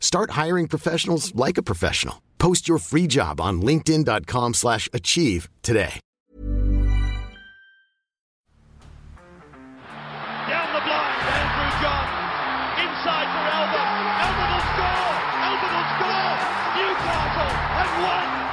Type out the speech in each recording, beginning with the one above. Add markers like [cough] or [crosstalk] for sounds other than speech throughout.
Start hiring professionals like a professional. Post your free job on linkedin.com/achieve slash achieve today. Down the blind, Andrew John. Inside for Albert. Albert will score. Albert will score. Newcastle have won.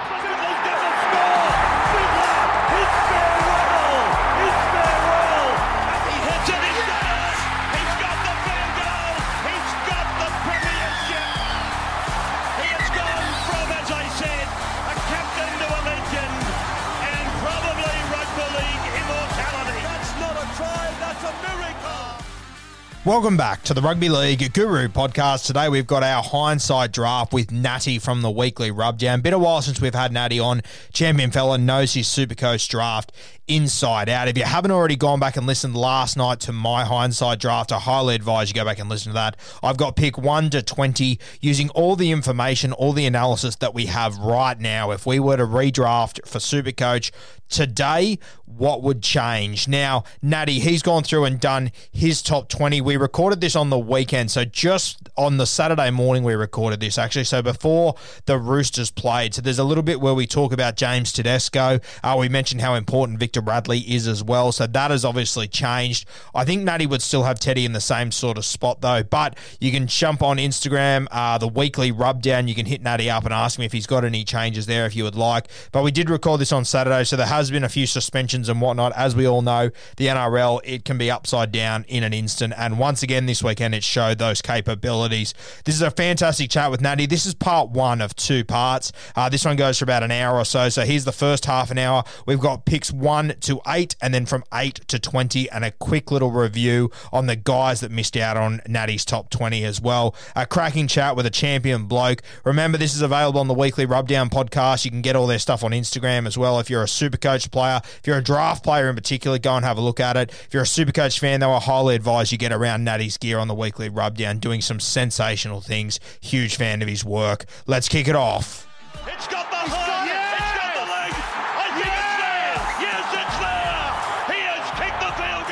Welcome back to the Rugby League Guru podcast. Today we've got our hindsight draft with Natty from the weekly Rubdown. Been a while since we've had Natty on. Champion fella knows his Supercoach draft inside out. If you haven't already gone back and listened last night to my hindsight draft, I highly advise you go back and listen to that. I've got pick 1 to 20 using all the information, all the analysis that we have right now. If we were to redraft for Supercoach today, what would change? Now, Natty, he's gone through and done his top 20. We recorded this on the weekend, so just on the Saturday morning we recorded this actually. So before the Roosters played. So there's a little bit where we talk about James Tedesco. Uh, we mentioned how important Victor Radley is as well. So that has obviously changed. I think Natty would still have Teddy in the same sort of spot though. But you can jump on Instagram, uh, the weekly rubdown. You can hit Natty up and ask him if he's got any changes there if you would like. But we did record this on Saturday, so there has been a few suspensions and whatnot. As we all know, the NRL it can be upside down in an instant. And once again this weekend, it showed those capabilities. This is a fantastic chat with Natty. This is part one of two parts. Uh, this one goes for about an hour or so. So here's the first half an hour. We've got picks one to eight, and then from eight to twenty, and a quick little review on the guys that missed out on Natty's top twenty as well. A cracking chat with a champion bloke. Remember, this is available on the weekly Rubdown podcast. You can get all their stuff on Instagram as well. If you're a super coach player, if you're a draft player in particular, go and have a look at it. If you're a super coach fan, though, I highly advise you get around Natty's gear on the weekly Rubdown, doing some sensational things. Huge fan of his work. Let's kick it off. It's got the heart. It's got the leg. I think it's there. Yes, it's there. He has kicked the field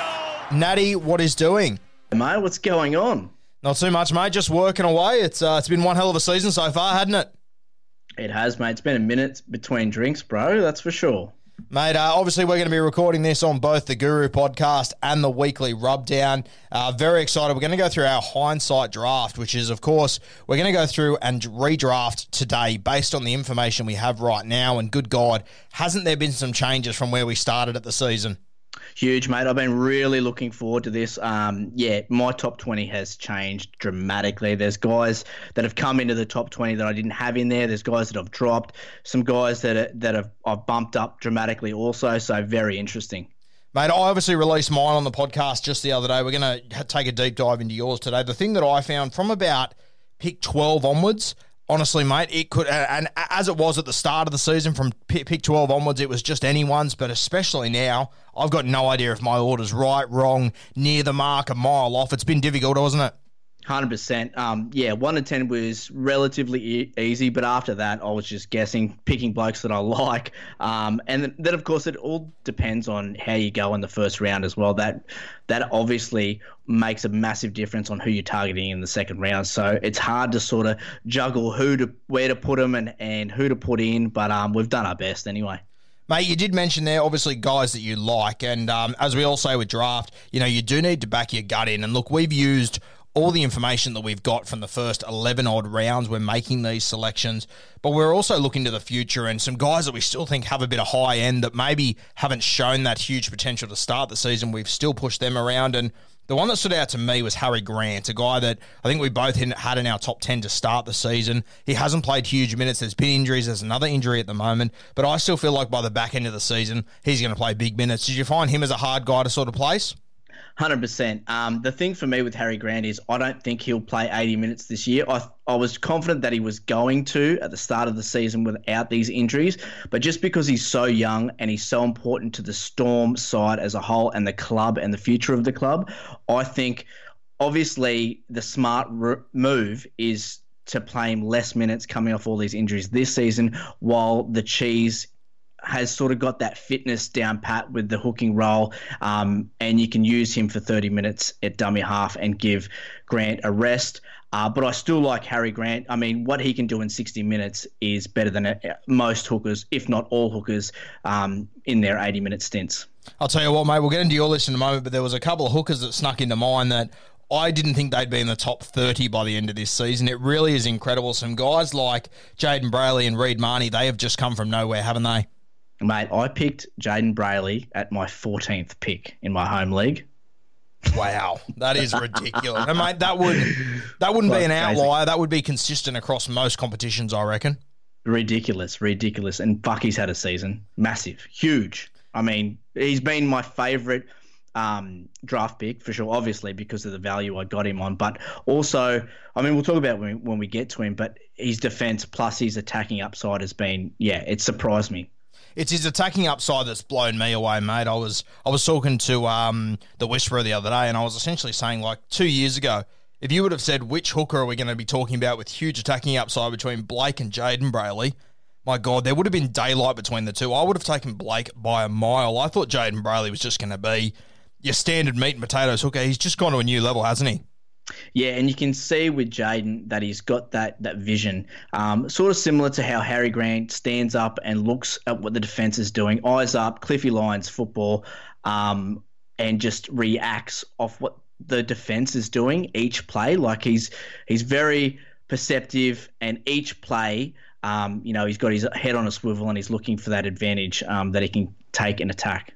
goal. Natty, what is doing? Mate, what's going on? Not too much, mate. Just working away. It's uh, it's been one hell of a season so far, hadn't it? It has, mate. It's been a minute between drinks, bro. That's for sure. Mate, uh, obviously we're going to be recording this on both the Guru podcast and the weekly Rubdown. Uh, very excited. We're going to go through our hindsight draft, which is, of course, we're going to go through and redraft today based on the information we have right now. And good God, hasn't there been some changes from where we started at the season? Huge, mate. I've been really looking forward to this. Um, yeah, my top 20 has changed dramatically. There's guys that have come into the top 20 that I didn't have in there. There's guys that I've dropped. Some guys that are, that have I've bumped up dramatically also. So very interesting. Mate, I obviously released mine on the podcast just the other day. We're going to take a deep dive into yours today. The thing that I found from about pick 12 onwards, honestly, mate, it could, and as it was at the start of the season from pick 12 onwards, it was just anyone's, but especially now, I've got no idea if my order's right, wrong, near the mark, a mile off. It's been difficult, wasn't it? Hundred percent. Um, yeah, one to ten was relatively e- easy, but after that, I was just guessing, picking blokes that I [laughs] like, um, and then, then of course it all depends on how you go in the first round as well. That that obviously makes a massive difference on who you're targeting in the second round. So it's hard to sort of juggle who to where to put them and and who to put in, but um, we've done our best anyway. Mate, you did mention there, obviously, guys that you like. And um, as we all say with draft, you know, you do need to back your gut in. And look, we've used all the information that we've got from the first 11 odd rounds. We're making these selections, but we're also looking to the future and some guys that we still think have a bit of high end that maybe haven't shown that huge potential to start the season. We've still pushed them around. And the one that stood out to me was Harry Grant, a guy that I think we both had in our top 10 to start the season. He hasn't played huge minutes. There's been injuries. There's another injury at the moment. But I still feel like by the back end of the season, he's going to play big minutes. Did you find him as a hard guy to sort of place? Hundred um, percent. The thing for me with Harry Grant is I don't think he'll play eighty minutes this year. I I was confident that he was going to at the start of the season without these injuries, but just because he's so young and he's so important to the Storm side as a whole and the club and the future of the club, I think obviously the smart move is to play him less minutes coming off all these injuries this season, while the cheese has sort of got that fitness down pat with the hooking role, um, and you can use him for 30 minutes at dummy half and give Grant a rest. Uh, but I still like Harry Grant. I mean, what he can do in 60 minutes is better than uh, most hookers, if not all hookers, um, in their 80 minute stints. I'll tell you what, mate, we'll get into your list in a moment, but there was a couple of hookers that snuck into mine that I didn't think they'd be in the top 30 by the end of this season. It really is incredible. Some guys like Jayden Brailey and Reed Mahoney, they have just come from nowhere, haven't they? Mate, I picked Jayden Brailey at my 14th pick in my home league. Wow, that is ridiculous. and mate, that would that wouldn't be an outlier. That would be consistent across most competitions, I reckon. Ridiculous, ridiculous. And Bucky's had a season. Massive, huge. I mean, he's been my favourite um, draft pick for sure, obviously, because of the value I got him on. But also, I mean, we'll talk about when, when we get to him, but his defense plus his attacking upside has been, yeah, it surprised me it's his attacking upside that's blown me away, mate. I was I was talking to um, the Whisperer the other day, and I was essentially saying like two years ago, if you would have said which hooker are we going to be talking about with huge attacking upside between Blayke and Jayden Brailey, my God, there would have been daylight between the two. I would have taken Blayke by a mile. I thought Jayden Brailey was just going to be your standard meat and potatoes hooker. He's just gone to a new level, hasn't he? Yeah, and you can see with Jayden that he's got that that vision, um, sort of similar to how Harry Grant stands up and looks at what the defense is doing, eyes up, Cliffy Lyons football, um, and just reacts off what the defense is doing each play. Like he's he's very perceptive, and each play, um, you know, he's got his head on a swivel and he's looking for that advantage um, that he can take and attack.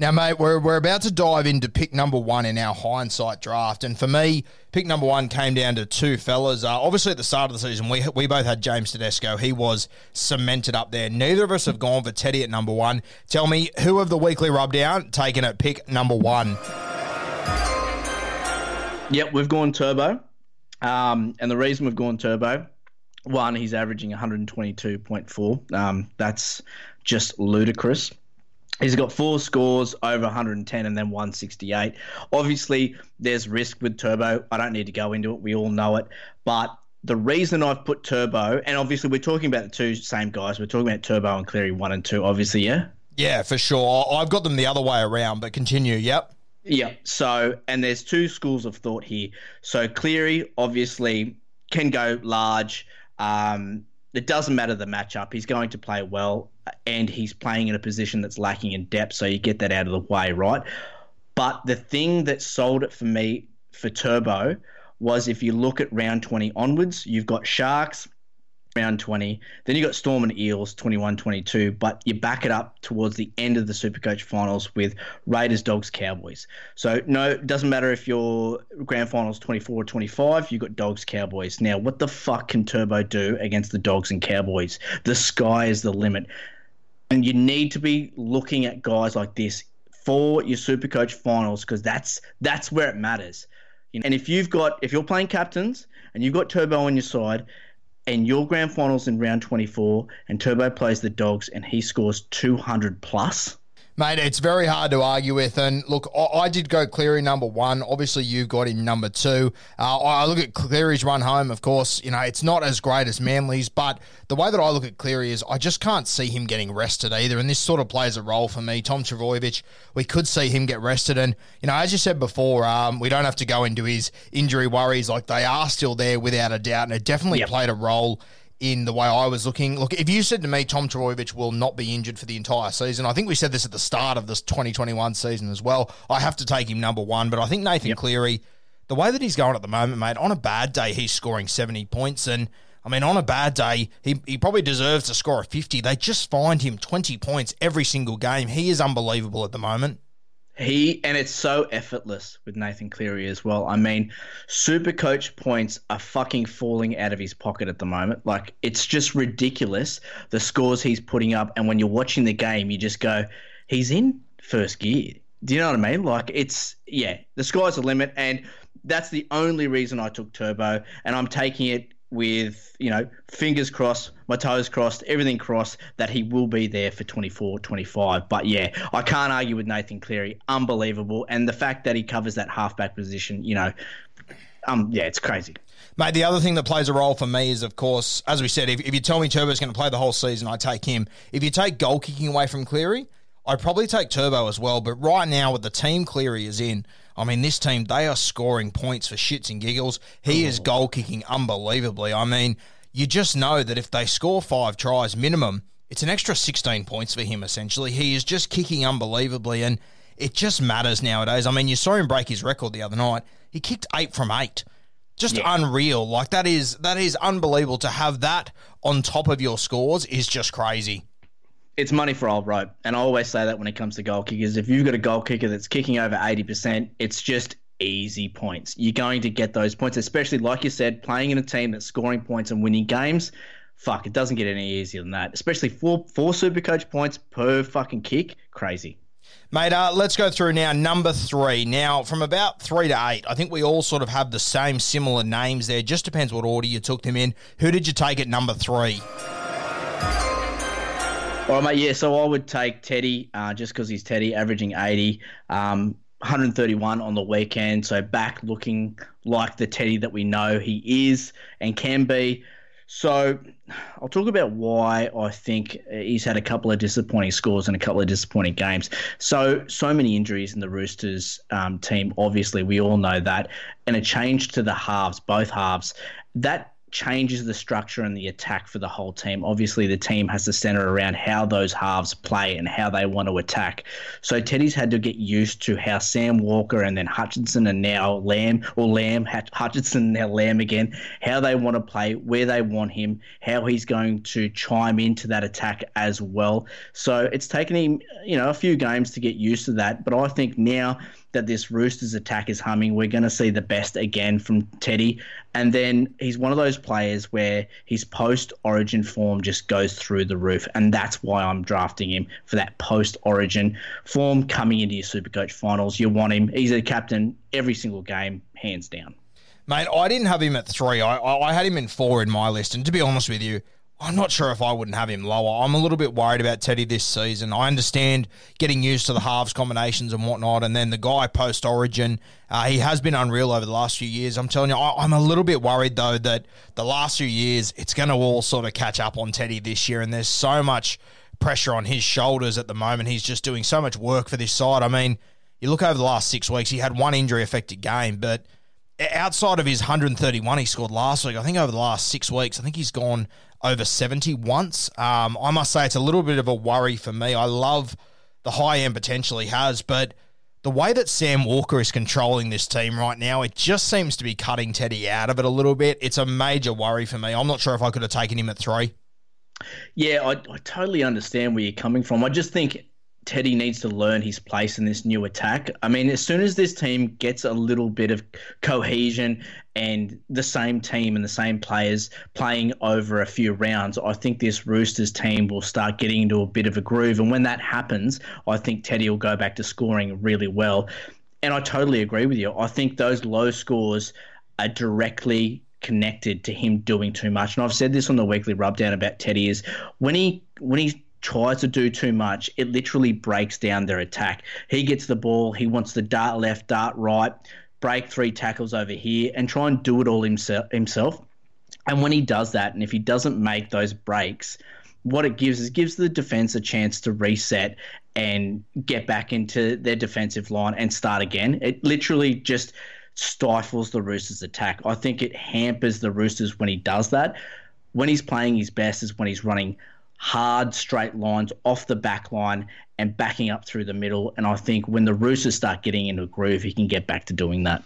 Now, mate, we're, we're about to dive into pick number one in our hindsight draft. And for me, pick number one came down to two fellas. Uh, obviously, at the start of the season, we, we both had James Tedesco. He was cemented up there. Neither of us have gone for Teddy at number one. Tell me, who of the weekly rubdown taken at pick number one? Yep, we've gone turbo. Um, and the reason we've gone turbo, one, he's averaging 122.4. Um, that's just ludicrous. He's got four scores over 110 and then 168. Obviously, there's risk with Turbo. I don't need to go into it. We all know it. But the reason I've put Turbo, and obviously we're talking about the two same guys. We're talking about Turbo and Cleary one and two, obviously, yeah? Yeah, for sure. I've got them the other way around, but continue. Yep. Yeah. So, and there's two schools of thought here. So Cleary obviously can go large. Um, it doesn't matter the matchup. He's going to play well, and he's playing in a position that's lacking in depth, so you get that out of the way, right? But the thing that sold it for me for Turbo was if you look at round 20 onwards, you've got Sharks, round 20. Then you've got Storm and Eels 21 22, but you back it up towards the end of the Supercoach finals with Raiders, Dogs, Cowboys. So, no, it doesn't matter if your grand finals 24 or 25, you've got Dogs, Cowboys. Now, what the fuck can Turbo do against the Dogs and Cowboys? The sky is the limit. And you need to be looking at guys like this for your Supercoach finals because that's that's where it matters. And if you've got if you're playing captains and you've got Turbo on your side and your grand finals in round 24 and Turbo plays the Dogs and he scores 200 plus, Mate, it's very hard to argue with. And look, I, did go Cleary number one. Obviously, you've got him number two. Uh, I look at Cleary's run home, of course, you know, it's not as great as Manly's, but the way that I look at Cleary is I just can't see him getting rested either. And this sort of plays a role for me. Tom Trbojevic, we could see him get rested. And, you know, as you said before, um, we don't have to go into his injury worries. Like, they are still there without a doubt. And it definitely yep. played a role in the way I was looking. Look, if you said to me Tom Trbojevic will not be injured for the entire season, I think we said this at the start of this 2021 season as well. I have to take him number one, but I think Nathan yep. Cleary, the way that he's going at the moment, mate, on a bad day, he's scoring 70 points. And I mean, on a bad day, he, he probably deserves to score a 50. They just find him 20 points every single game. He is unbelievable at the moment. He and it's so effortless with Nathan Cleary as well. I mean, super coach points are fucking falling out of his pocket at the moment. Like it's just ridiculous the scores he's putting up and when you're watching the game you just go, he's in first gear. Do you know what I mean? Like it's yeah, the sky's the limit and that's the only reason I took Turbo and I'm taking it with, you know, fingers crossed, my toes crossed, everything crossed that he will be there for 24, 25. But yeah, I can't argue with Nathan Cleary. Unbelievable. And the fact that he covers that halfback position, you know, um, yeah, it's crazy. Mate, the other thing that plays a role for me is, of course, as we said, if, if you tell me Turbo's going to play the whole season, I take him. If you take goal kicking away from Cleary, I'd probably take Turbo as well. But right now, with the team Cleary is in, I mean, this team, they are scoring points for shits and giggles. He is oh. goal kicking unbelievably. I mean, you just know that if they score five tries minimum, it's an extra 16 points for him, essentially. He is just kicking unbelievably, and it just matters nowadays. I mean, you saw him break his record the other night. He kicked eight from eight. Just Yeah. unreal. Like that is that is unbelievable to have that on top of your scores is just crazy. It's money for old rope. And I always say that when it comes to goal kickers. If you've got a goal kicker that's kicking over 80%, it's just easy points. You're going to get those points, especially like you said, playing in a team that's scoring points and winning games. Fuck, it doesn't get any easier than that. Especially four four super coach points per fucking kick. Crazy. Mate, uh, let's go through now. Number three. Now, from about three to eight, I think we all sort of have the same similar names there. Just depends what order you took them in. Who did you take at number three? All right, mate. Yeah, so I would take Teddy uh, just because he's Teddy, averaging 80, um, 131 on the weekend. So back looking like the Teddy that we know he is and can be. So I'll talk about why I think he's had a couple of disappointing scores and a couple of disappointing games. So so many injuries in the Roosters um, team. Obviously, we all know that, and a change to the halves, both halves. That changes the structure and the attack for the whole team. Obviously, the team has to center around how those halves play and how they want to attack. So Teddy's had to get used to how Sam Walker and then Hutchison and now Lam or Lam Hut- Hutchison now Lam again, how they want to play, where they want him, how he's going to chime into that attack as well. So it's taken him, you know, a few games to get used to that. But I think now that this Roosters attack is humming. We're going to see the best again from Teddy. And then he's one of those players where his post origin form just goes through the roof. And that's why I'm drafting him for that post origin form coming into your Supercoach finals. You want him. He's a captain every single game, hands down. Mate, I didn't have him at three. I, I, had him in four in my list. And to be honest with you, I'm not sure if I wouldn't have him lower. I'm a little bit worried about Teddy this season. I understand getting used to the halves combinations and whatnot, and then the guy post Origin, uh, he has been unreal over the last few years. I'm telling you, I, I'm a little bit worried though that the last few years it's going to all sort of catch up on Teddy this year, and there's so much pressure on his shoulders at the moment. He's just doing so much work for this side. I mean, you look over the last six weeks, he had one injury affected game, but outside of his 131 he scored last week, I think over the last six weeks, I think he's gone over 70 once. Um, I must say it's a little bit of a worry for me. I love the high end potential he has, but the way that Sam Walker is controlling this team right now, it just seems to be cutting Teddy out of it a little bit. It's a major worry for me. I'm not sure if I could have taken him at three. Yeah, I, I totally understand where you're coming from. I just think Teddy needs to learn his place in this new attack. I mean, as soon as this team gets a little bit of cohesion and the same team and the same players playing over a few rounds, I think this Roosters team will start getting into a bit of a groove. And when that happens, I think Teddy will go back to scoring really well. And I totally agree with you. I think those low scores are directly connected to him doing too much. And I've said this on the weekly rubdown about Teddy is when he when he tries to do too much, it literally breaks down their attack. He gets the ball, he wants to dart left, dart right, break three tackles over here, and try and do it all himself. himself. And when he does that, and if he doesn't make those breaks, what it gives is gives the defense a chance to reset and get back into their defensive line and start again. It literally just stifles the Roosters' attack. I think it hampers the Roosters when he does that. When he's playing his best is when he's running hard straight lines off the back line and backing up through the middle. And I think when the Roosters start getting into a groove, he can get back to doing that.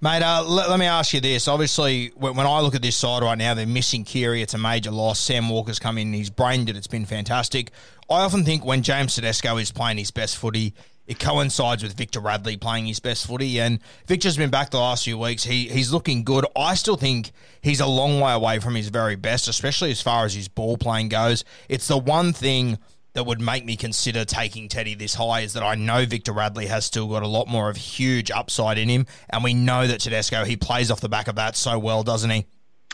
Mate, uh, let, let, me ask you this. Obviously, when, when, I look at this side right now, they're missing Keary. It's a major loss. Sam Walker's come in. He's brained it. It's been fantastic. I often think when James Tedesco is playing his best footy, it coincides with Victor Radley playing his best footy. And Victor's been back the last few weeks. He He's looking good. I still think he's a long way away from his very best, especially as far as his ball playing goes. It's the one thing – that would make me consider taking Teddy this high is that I know Victor Radley has still got a lot more of huge upside in him, and we know that Tedesco he plays off the back of that so well, doesn't he?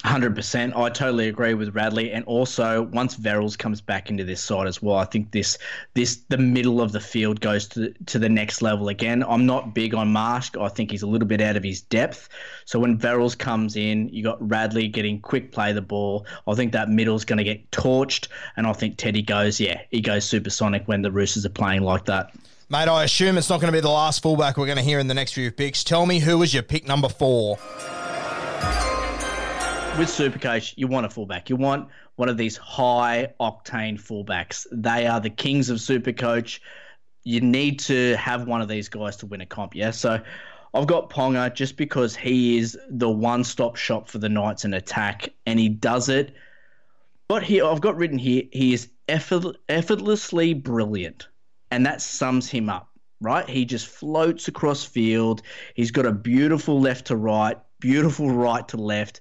Hundred percent. I totally agree with Radley, and also once Verrills comes back into this side as well, I think this this the middle of the field goes to to the next level again. I'm not big on Marsh. I think he's a little bit out of his depth. So when Verrills comes in, you got Radley getting quick play the ball. I think that middle's going to get torched, and I think Teddy goes, yeah, he goes supersonic when the Roosters are playing like that. Mate, I assume it's not going to be the last fullback we're going to hear in the next few picks. Tell me who was your pick number four with Supercoach, you want a fullback. You want one of these high octane fullbacks. They are the kings of Supercoach. You need to have one of these guys to win a comp. Yeah, so I've got Ponga just because he is the one-stop shop for the Knights in attack, and he does it. But here I've got written here, he is effort, effortlessly brilliant, and that sums him up. Right, he just floats across field. He's got a beautiful left to right, beautiful right to left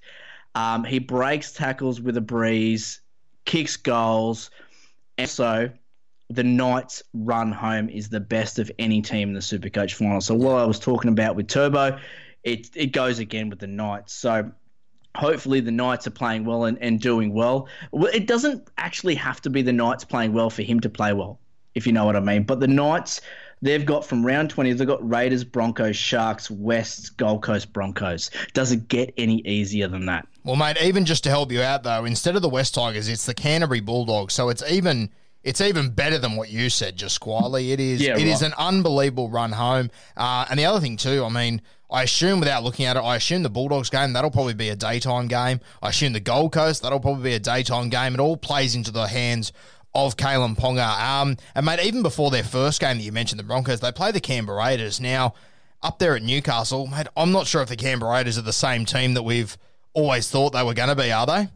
um, he breaks tackles with a breeze, kicks goals. And so the Knights' run home is the best of any team in the Supercoach final. So what I was talking about with Turbo, it it goes again with the Knights. So hopefully the Knights are playing well and, and doing well. well. It doesn't actually have to be the Knights playing well for him to play well, if you know what I mean. But the Knights They've got from round 20, they've got Raiders, Broncos, Sharks, West, Gold Coast, Broncos. Does it get any easier than that? Well, mate, even just to help you out, though, instead of the West Tigers, it's the Canterbury Bulldogs. So it's even it's even better than what you said, just quietly. It is. Yeah, it right. is an unbelievable run home. Uh, and the other thing too, I mean, I assume without looking at it, I assume the Bulldogs game that'll probably be a daytime game. I assume the Gold Coast that'll probably be a daytime game. It all plays into the hands of Kalyn Ponga. Um, and mate, even before their first game that you mentioned, the Broncos, they play the Canberra Raiders. Now, up there at Newcastle, mate, I'm not sure if the Canberra Raiders are the same team that we've always thought they were going to be, are they?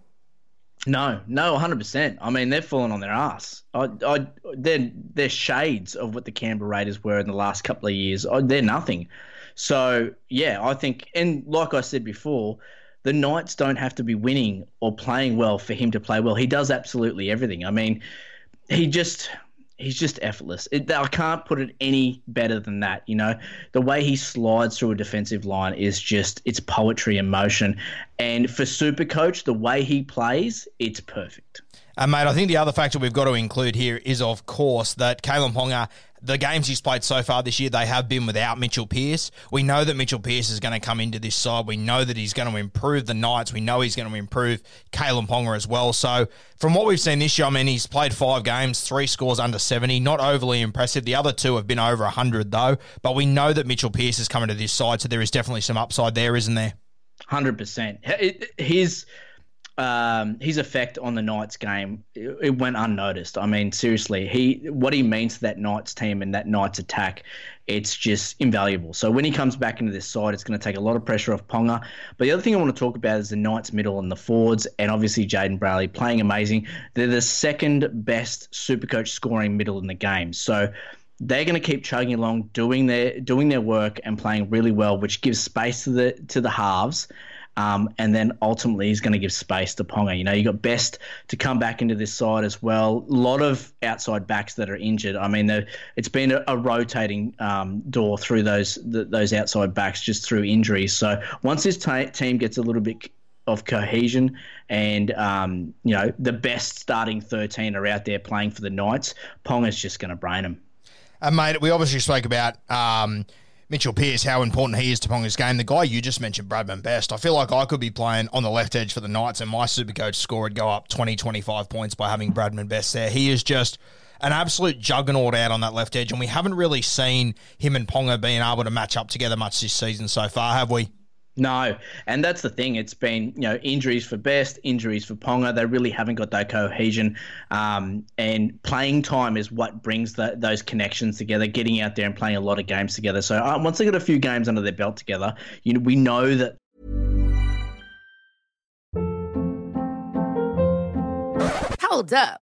No, no, 100%. I mean, they're falling on their ass. I, I, they're, they're shades of what the Canberra Raiders were in the last couple of years. I, they're nothing. So, yeah, I think, and like I said before, the Knights don't have to be winning or playing well for him to play well. He does absolutely everything. I mean, he just he's just effortless. It, I can't put it any better than that. You know, the way he slides through a defensive line is just it's poetry in motion. And for Super Coach, the way he plays, it's perfect. And mate, I think the other factor we've got to include here is, of course, that Kalyn Ponga the games he's played so far this year, they have been without Mitchell Pearce. We know that Mitchell Pearce is going to come into this side. We know that he's going to improve the Knights. We know he's going to improve Kalyn Ponga as well. So, from what we've seen this year, I mean, he's played five games, three scores under 70. Not overly impressive. The other two have been over 100, though. But we know that Mitchell Pearce is coming to this side, so there is definitely some upside there, isn't there? 100%. His um, his effect on the Knights game it, went unnoticed. I mean, seriously, he what he means to that Knights team and that Knights attack, it's just invaluable. So when he comes back into this side, it's going to take a lot of pressure off Ponga. But the other thing I want to talk about is the Knights middle and the forwards, and obviously Jayden Brailey playing amazing. They're the second best Supercoach scoring middle in the game. So they're going to keep chugging along, doing their doing their work and playing really well, which gives space to the to the halves um, and then ultimately he's going to give space to Ponga. You know, you got Best to come back into this side as well. A lot of outside backs that are injured. I mean, it's been a, a rotating um, door through those the, those outside backs just through injuries. So once this t- team gets a little bit of cohesion and um, you know the best starting 13 are out there playing for the Knights, Ponga's just going to brain them. And mate, we obviously spoke about um, Mitchell Pearce, how important he is to Ponga's game. The guy you just mentioned, Bradman Best, I feel like I could be playing on the left edge for the Knights and my super coach score would go up 20, 25 points by having Bradman Best there. He is just an absolute juggernaut out on that left edge, and we haven't really seen him and Ponga being able to match up together much this season so far, have we? No, and that's the thing. It's been you know injuries for Best, injuries for Ponga. They really haven't got that cohesion, um, and playing time is what brings the, those connections together. Getting out there and playing a lot of games together. So uh, once they got a few games under their belt together, you know we know that. Hold up.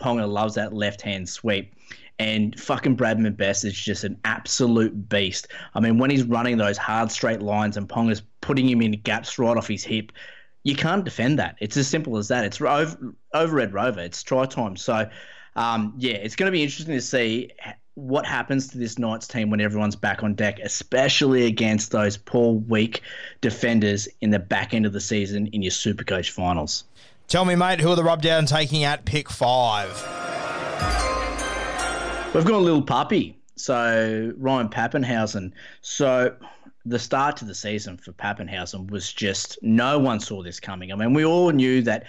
Ponga loves that left hand sweep. And fucking Bradman Best is just an absolute beast. I mean, when he's running those hard straight lines and Ponga's putting him in gaps right off his hip, you can't defend that. It's as simple as that. It's over, Red Rover. It's try time. So, um, yeah, it's going to be interesting to see what happens to this Knights team when everyone's back on deck, especially against those poor, weak defenders in the back end of the season in your Supercoach finals. Tell me, mate, who are the rubdown taking at pick five? We've got a little puppy. So Ryan Papenhuyzen. So the start to the season for Papenhuyzen was just no one saw this coming. I mean, we all knew that.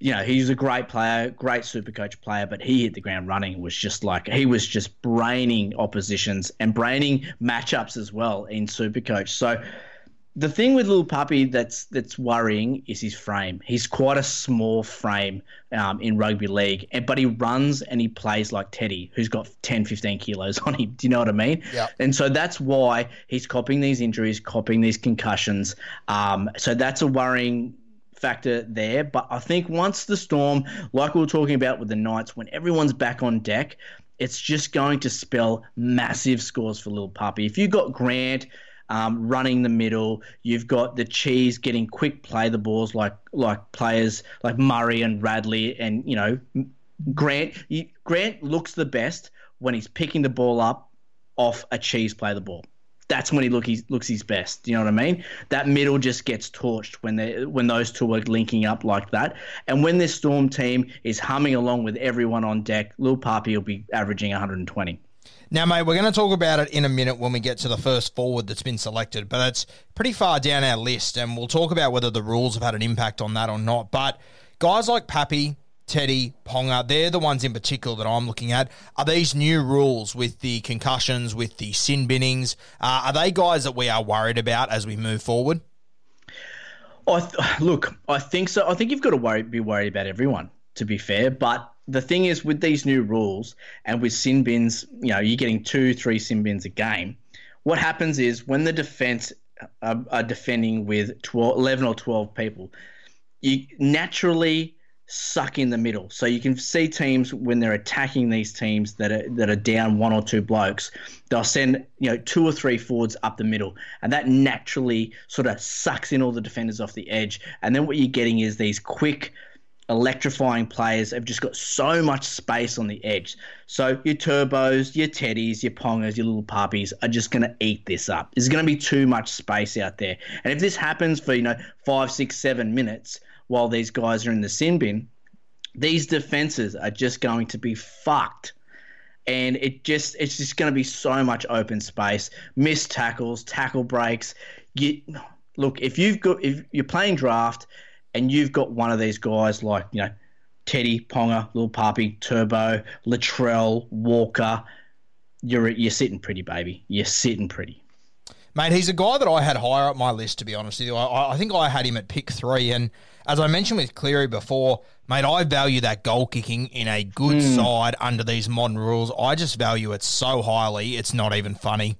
You know, he's a great player, great super coach player, but he hit the ground running. It was just like he was just braining oppositions and braining matchups as well in super coach. So the thing with little puppy that's that's worrying is his frame. He's quite a small frame um, in rugby league, and but he runs and he plays like Teddy, who's got 10, 15 kilos on him. Do you know what I mean? Yeah. And so that's why he's copying these injuries, copying these concussions. Um, so that's a worrying factor there. But I think once the storm, like we were talking about with the Knights, when everyone's back on deck, it's just going to spell massive scores for little puppy. If you got Grant um, running the middle. You've got the cheese getting quick play the balls like like players like Murray and Radley and you know Grant. Grant looks the best when he's picking the ball up off a cheese play the ball. That's when he look he looks his best. You know what I mean? That middle just gets torched when they when those two are linking up like that. And when this Storm team is humming along with everyone on deck, Lil Papi will be averaging 120. Now, mate, we're going to talk about it in a minute when we get to the first forward that's been selected, but it's pretty far down our list, and we'll talk about whether the rules have had an impact on that or not. But guys like Pappy, Teddy, Ponga, they're the ones in particular that I'm looking at. Are these new rules with the concussions, with the sin binnings, uh, are they guys that we are worried about as we move forward? I th- [sighs] look, I think so. I think you've got to worry, be worried about everyone, to be fair, but the thing is with these new rules and with sin bins, you know, you're getting two, three sin bins a game. What happens is when the defense are, are defending with 12, 11 or 12 people, you naturally suck in the middle. So you can see teams when they're attacking these teams that are that are down one or two blokes, they'll send you know two or three forwards up the middle, and that naturally sort of sucks in all the defenders off the edge. And then what you're getting is these quick electrifying players have just got so much space on the edge. So your turbos, your teddies, your Pongas, your little puppies are just going to eat this up. There's going to be too much space out there. And if this happens for, you know, five, six, seven minutes while these guys are in the sin bin, these defenses are just going to be fucked. And it just it's just going to be so much open space, missed tackles, tackle breaks. You look if you've got if you're playing draft and you've got one of these guys like, you know, Teddy, Ponga, Lil Papi, Turbo, Latrell, Walker, you're you're sitting pretty, baby. You're sitting pretty. Mate, he's a guy that I had higher up my list, to be honest with you. I, I think I had him at pick three. And as I mentioned with Cleary before, mate, I value that goal kicking in a good mm. side under these modern rules. I just value it so highly, it's not even funny.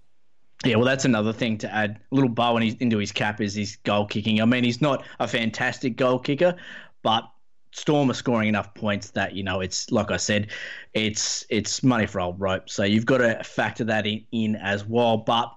Yeah, well, that's another thing to add. A little bow into his cap is his goal kicking. I mean, he's not a fantastic goal kicker, but Storm are scoring enough points that you know it's like I said, it's it's money for old rope. So you've got to factor that in, in as well. But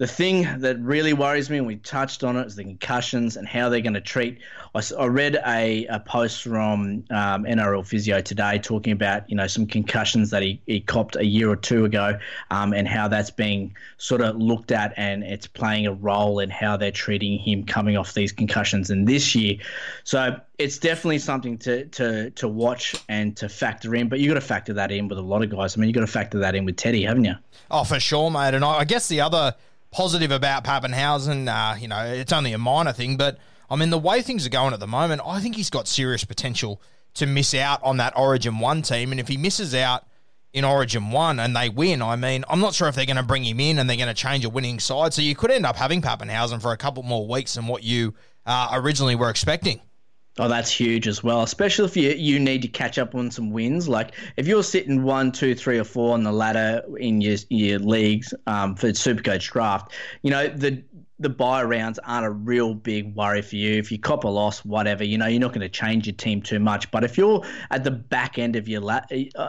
the thing that really worries me, and we touched on it, is the concussions and how they're going to treat. I, I read a, a post from um, NRL Physio today talking about you know some concussions that he, he copped a year or two ago, um, and how that's being sort of looked at, and it's playing a role in how they're treating him coming off these concussions in this year. So it's definitely something to to to watch and to factor in. But you got to factor that in with a lot of guys. I mean, you got to factor that in with Teddy, haven't you? Oh, for sure, mate. And I, I guess the other positive about Papenhuyzen. Uh, you know, it's only a minor thing, but I mean, the way things are going at the moment, I think he's got serious potential to miss out on that Origin 1 team. And if he misses out in Origin 1 and they win, I mean, I'm not sure if they're going to bring him in and they're going to change a winning side. So you could end up having Papenhuyzen for a couple more weeks than what you uh, originally were expecting. Oh, that's huge as well, especially if you you need to catch up on some wins. Like if you're sitting one, two, three, or four on the ladder in your your leagues um, for Supercoach draft, you know the the buy rounds aren't a real big worry for you. If you cop a loss, whatever, you know you're not going to change your team too much. But if you're at the back end of your la-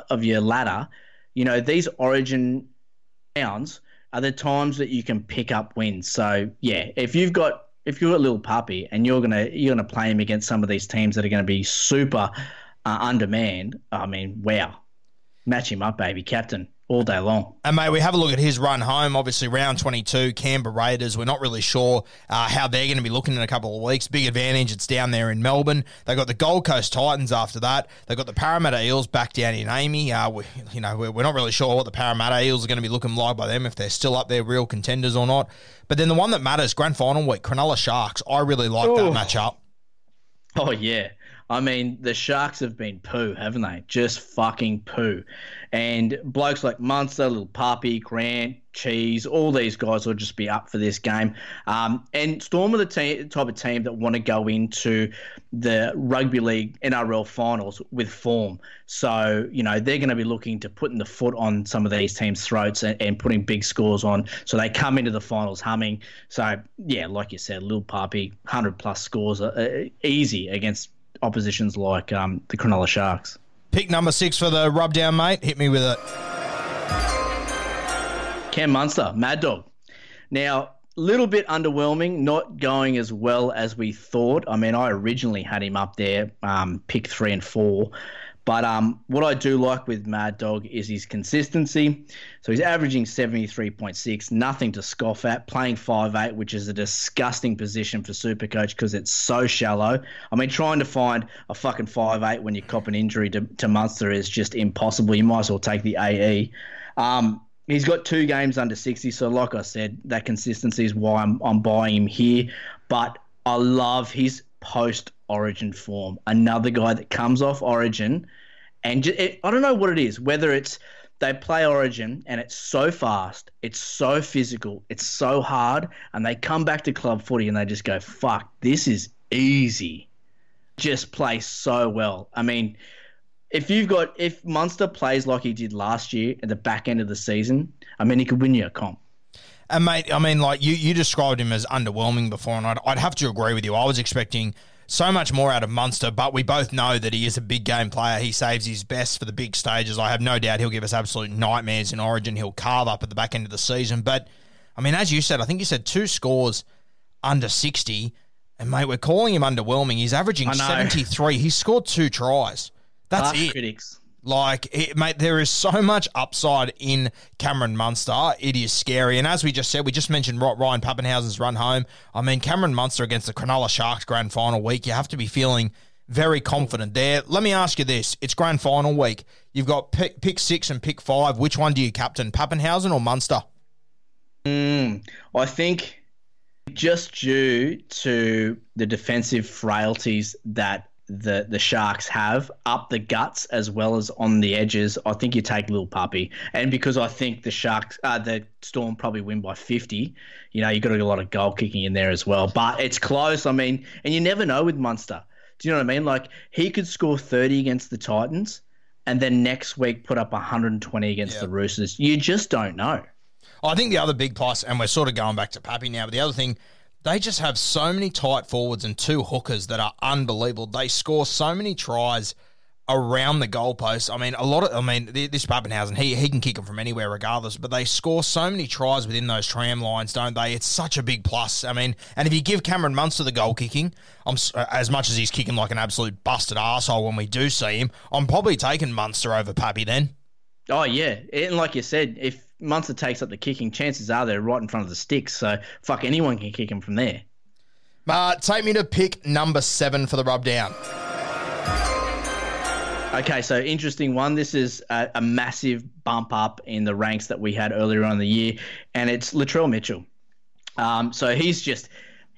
of your ladder, you know these Origin rounds are the times that you can pick up wins. So yeah, if you've got if you're a little puppy and you're gonna you're gonna play him against some of these teams that are to be super uh, undermanned, I mean, wow, match him up, baby, captain all day long. And mate, we have a look at his run home. Obviously, round 22, Canberra Raiders. We're not really sure uh, how they're going to be looking in a couple of weeks. Big advantage. It's down there in Melbourne. They got the Gold Coast Titans after that. They got the Parramatta Eels back down in AAMI. Uh, we, you know, we're, we're not really sure what the Parramatta Eels are going to be looking like by them if they're still up there, real contenders or not. But then the one that matters, grand final week, Cronulla Sharks. I really like Ooh. that matchup. Oh yeah. I mean, the Sharks have been poo, haven't they? Just fucking poo. And blokes like Munster, Little Puppy, Grant, Cheese, all these guys will just be up for this game. Um, and Storm are the te- type of team that want to go into the Rugby League NRL finals with form. So, you know, they're going to be looking to putting the foot on some of these teams' throats and, and putting big scores on. So they come into the finals humming. So, yeah, like you said, Little Puppy, 100 plus scores are, uh, easy against oppositions like um, the Cronulla Sharks. Pick number six for the rub down, mate. Hit me with it. Cam Munster, Mad Dog. Now, a little bit underwhelming, not going as well as we thought. I mean, I originally had him up there, um, pick three and four. But um, what I do like with Mad Dog is his consistency. So he's averaging 73.6, nothing to scoff at, playing five eight, which is a disgusting position for Supercoach because it's so shallow. I mean, trying to find a fucking five eight when you cop an injury to, to Munster is just impossible. You might as well take the AE. Um, he's got two games under 60, so like I said, that consistency is why I'm, I'm buying him here. But I love his post Origin form. Another guy that comes off Origin, and just, it, I don't know what it is. Whether it's they play Origin and it's so fast, it's so physical, it's so hard, and they come back to club footy and they just go, "Fuck, this is easy." Just play so well. I mean, if you've got if Munster plays like he did last year at the back end of the season, I mean, he could win you a comp. And mate, I mean, like you, you described him as underwhelming before, and I'd, I'd have to agree with you. I was expecting so much more out of Munster, but we both know that he is a big game player. He saves his best for the big stages. I have no doubt he'll give us absolute nightmares in Origin. He'll carve up at the back end of the season. But, I mean, as you said, I think you said two scores under 60. And, mate, we're calling him underwhelming. He's averaging 73. He scored two tries. That's Harsh it. critics. Like, it, mate, there is so much upside in Cameron Munster. It is scary. And as we just said, we just mentioned Ryan Papenhuyzen's run home. I mean, Cameron Munster against the Cronulla Sharks grand final week, you have to be feeling very confident there. Let me ask you this. It's grand final week. You've got pick, pick six and pick five. Which one do you captain, Papenhuyzen or Munster? Mm, I think just due to the defensive frailties that the the Sharks have up the guts as well as on the edges, I think you take Little Puppy. And because I think the Sharks, uh, the Storm probably win by 50, you know, you've got a lot of goal kicking in there as well. But it's close. I mean, and you never know with Munster. Do you know what I mean? Like, he could score 30 against the Titans and then next week put up 120 against yep. the Roosters. You just don't know. I think the other big plus, and we're sort of going back to Pappy now, but the other thing – they just have so many tight forwards and two hookers that are unbelievable. They score so many tries around the goalpost. I mean, a lot of, I mean, this Papenhuyzen, he, he can kick them from anywhere regardless, but they score so many tries within those tram lines, don't they? It's such a big plus. I mean, and if you give Cameron Munster the goal kicking, I'm uh, as much as he's kicking like an absolute busted asshole when we do see him, I'm probably taking Munster over Pappy then. Oh, yeah. And like you said, if Munster takes up the kicking, chances are they're right in front of the sticks. So, fuck, anyone can kick him from there. Uh, take me to pick number seven for the rub down. Okay, so interesting one. This is a, a, massive bump up in the ranks that we had earlier on in the year, and it's Latrell Mitchell. Um, so he's just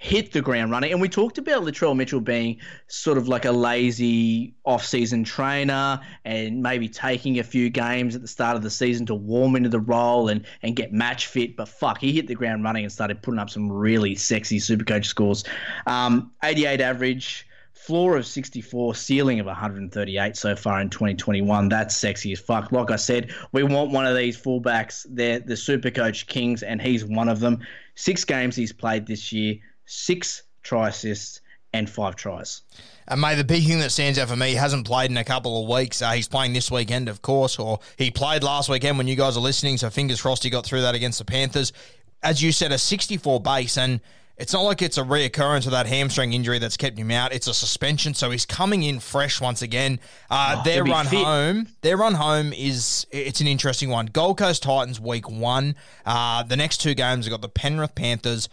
hit the ground running. And we talked about Latrell Mitchell being sort of like a lazy off-season trainer and maybe taking a few games at the start of the season to warm into the role and, and get match fit. But fuck, he hit the ground running and started putting up some really sexy Supercoach scores. Um, 88 average floor of 64, ceiling of 138 so far in 2021. That's sexy as fuck. Like I said, we want one of these fullbacks. They're the super coach kings, and he's one of them. Six games he's played this year, six try assists, and five tries. And mate, the big thing that stands out for me, he hasn't played in a couple of weeks. Uh, he's playing this weekend, of course, or he played last weekend when you guys are listening. So fingers crossed he got through that against the Panthers. As you said, a 64 base, and it's not like it's a reoccurrence of that hamstring injury that's kept him out. It's a suspension, so he's coming in fresh once again. Uh, oh, their run fit. home, their run home is it's an interesting one. Gold Coast Titans week one. Uh, the next two games have got the Penrith Panthers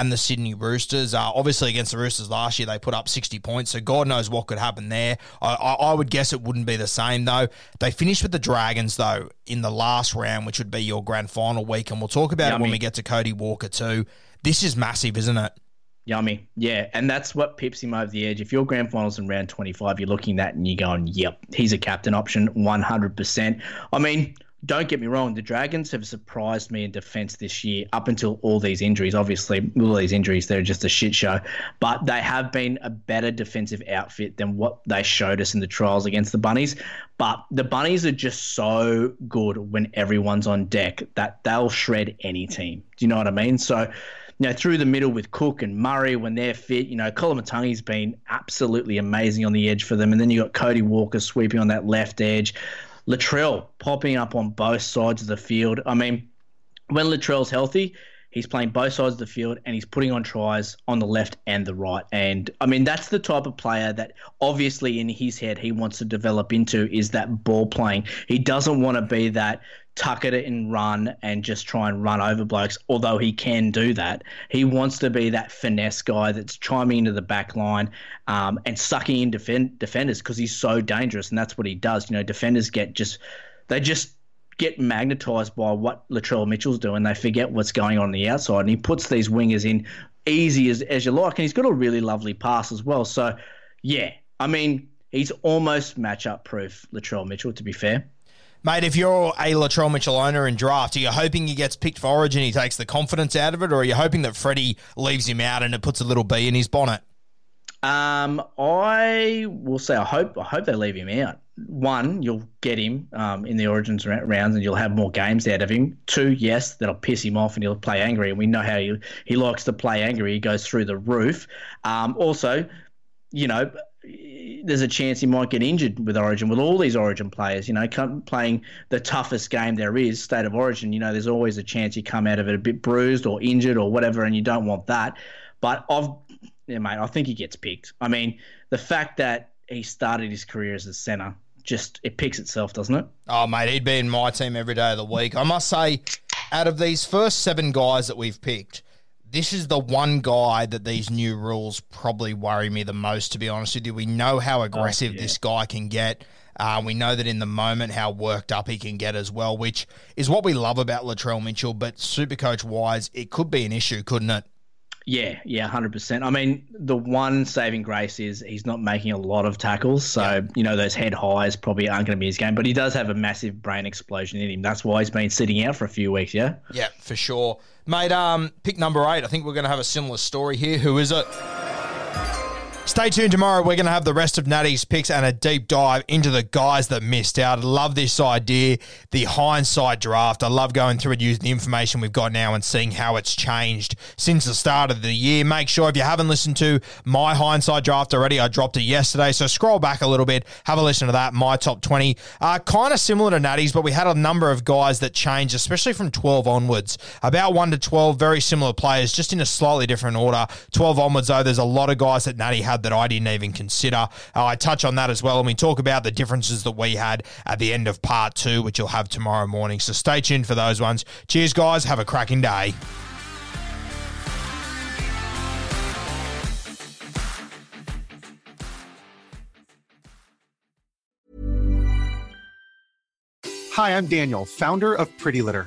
and the Sydney Roosters. Uh, obviously, against the Roosters last year, they put up 60 points, so God knows what could happen there. I, I, I, would guess it wouldn't be the same, though. They finished with the Dragons, though, in the last round, which would be your grand final week, and we'll talk about Yummy. it when we get to Cody Walker, too. This is massive, isn't it? Yummy. Yeah. And that's what pips him over the edge. If your grand finals in round 25, you're looking at that and you're going, yep, he's a captain option 100%. I mean, don't get me wrong, the Dragons have surprised me in defence this year up until all these injuries. Obviously, all these injuries, they're just a shit show. But they have been a better defensive outfit than what they showed us in the trials against the Bunnies. But the Bunnies are just so good when everyone's on deck that they'll shred any team. Do you know what I mean? So you know, through the middle with Cook and Murray when they're fit. You know, Koloamatangi's been absolutely amazing on the edge for them. And then you've got Cody Walker sweeping on that left edge. Latrell popping up on both sides of the field. I mean, when Latrell's healthy, he's playing both sides of the field and he's putting on tries on the left and the right. And I mean, that's the type of player that obviously in his head he wants to develop into is that ball playing. He doesn't want to be that tuck it and run and just try and run over blokes, although he can do that. He wants to be that finesse guy that's chiming into the back line um, and sucking in defend- defenders because he's so dangerous, and that's what he does. You know, defenders get just, they just get magnetized by what Latrell Mitchell's doing. They forget what's going on, on the outside, and he puts these wingers in easy as, as you like, and he's got a really lovely pass as well. So, yeah, I mean, he's almost matchup proof, Latrell Mitchell, to be fair. Mate, if you're a Latrell Mitchell owner in draft, are you hoping he gets picked for Origin, he takes the confidence out of it, or are you hoping that Freddie leaves him out and it puts a little bee in his bonnet? Um, I will say I hope I hope they leave him out. One, you'll get him um, in the Origins rounds, and you'll have more games out of him. Two, yes, that'll piss him off, and he'll play angry. And we know how he he likes to play angry. He goes through the roof. Um, also, you know, there's a chance he might get injured with Origin. With all these Origin players, you know, playing the toughest game there is, State of Origin. You know, there's always a chance you come out of it a bit bruised or injured or whatever, and you don't want that. But I've, yeah, mate, I think he gets picked. I mean, the fact that he started his career as a centre just it picks itself, doesn't it? Oh, mate, he'd be in my team every day of the week. I must say, out of these first seven guys that we've picked this is the one guy that these new rules probably worry me the most, to be honest with you. We know how oh, aggressive oh, yeah. this guy can get. Uh, we know that in the moment how worked up he can get as well, which is what we love about Latrell Mitchell. But super coach wise, it could be an issue, couldn't it? Yeah, yeah, hundred percent. I mean, the one saving grace is he's not making a lot of tackles, so you know those head highs probably aren't going to be his game. But he does have a massive brain explosion in him. That's why he's been sitting out for a few weeks. Yeah. Yeah, for sure, mate. Um, pick number eight. I think we're going to have a similar story here. Who is it? Stay tuned tomorrow. We're going to have the rest of Natty's picks and a deep dive into the guys that missed out. I love this idea, the hindsight draft. I love going through and using the information we've got now and seeing how it's changed since the start of the year. Make sure if you haven't listened to my hindsight draft already, I dropped it yesterday. So scroll back a little bit, have a listen to that. My top 20. Uh, kind of similar to Natty's, but we had a number of guys that changed, especially from 12 onwards. About 1 to 12, very similar players, just in a slightly different order. 12 onwards, though, there's a lot of guys that Natty had that I didn't even consider. Uh, I touch on that as well, and we talk about the differences that we had at the end of part two, which you'll have tomorrow morning. So stay tuned for those ones. Cheers, guys. Have a cracking day. Hi, I'm Daniel, founder of Pretty Litter.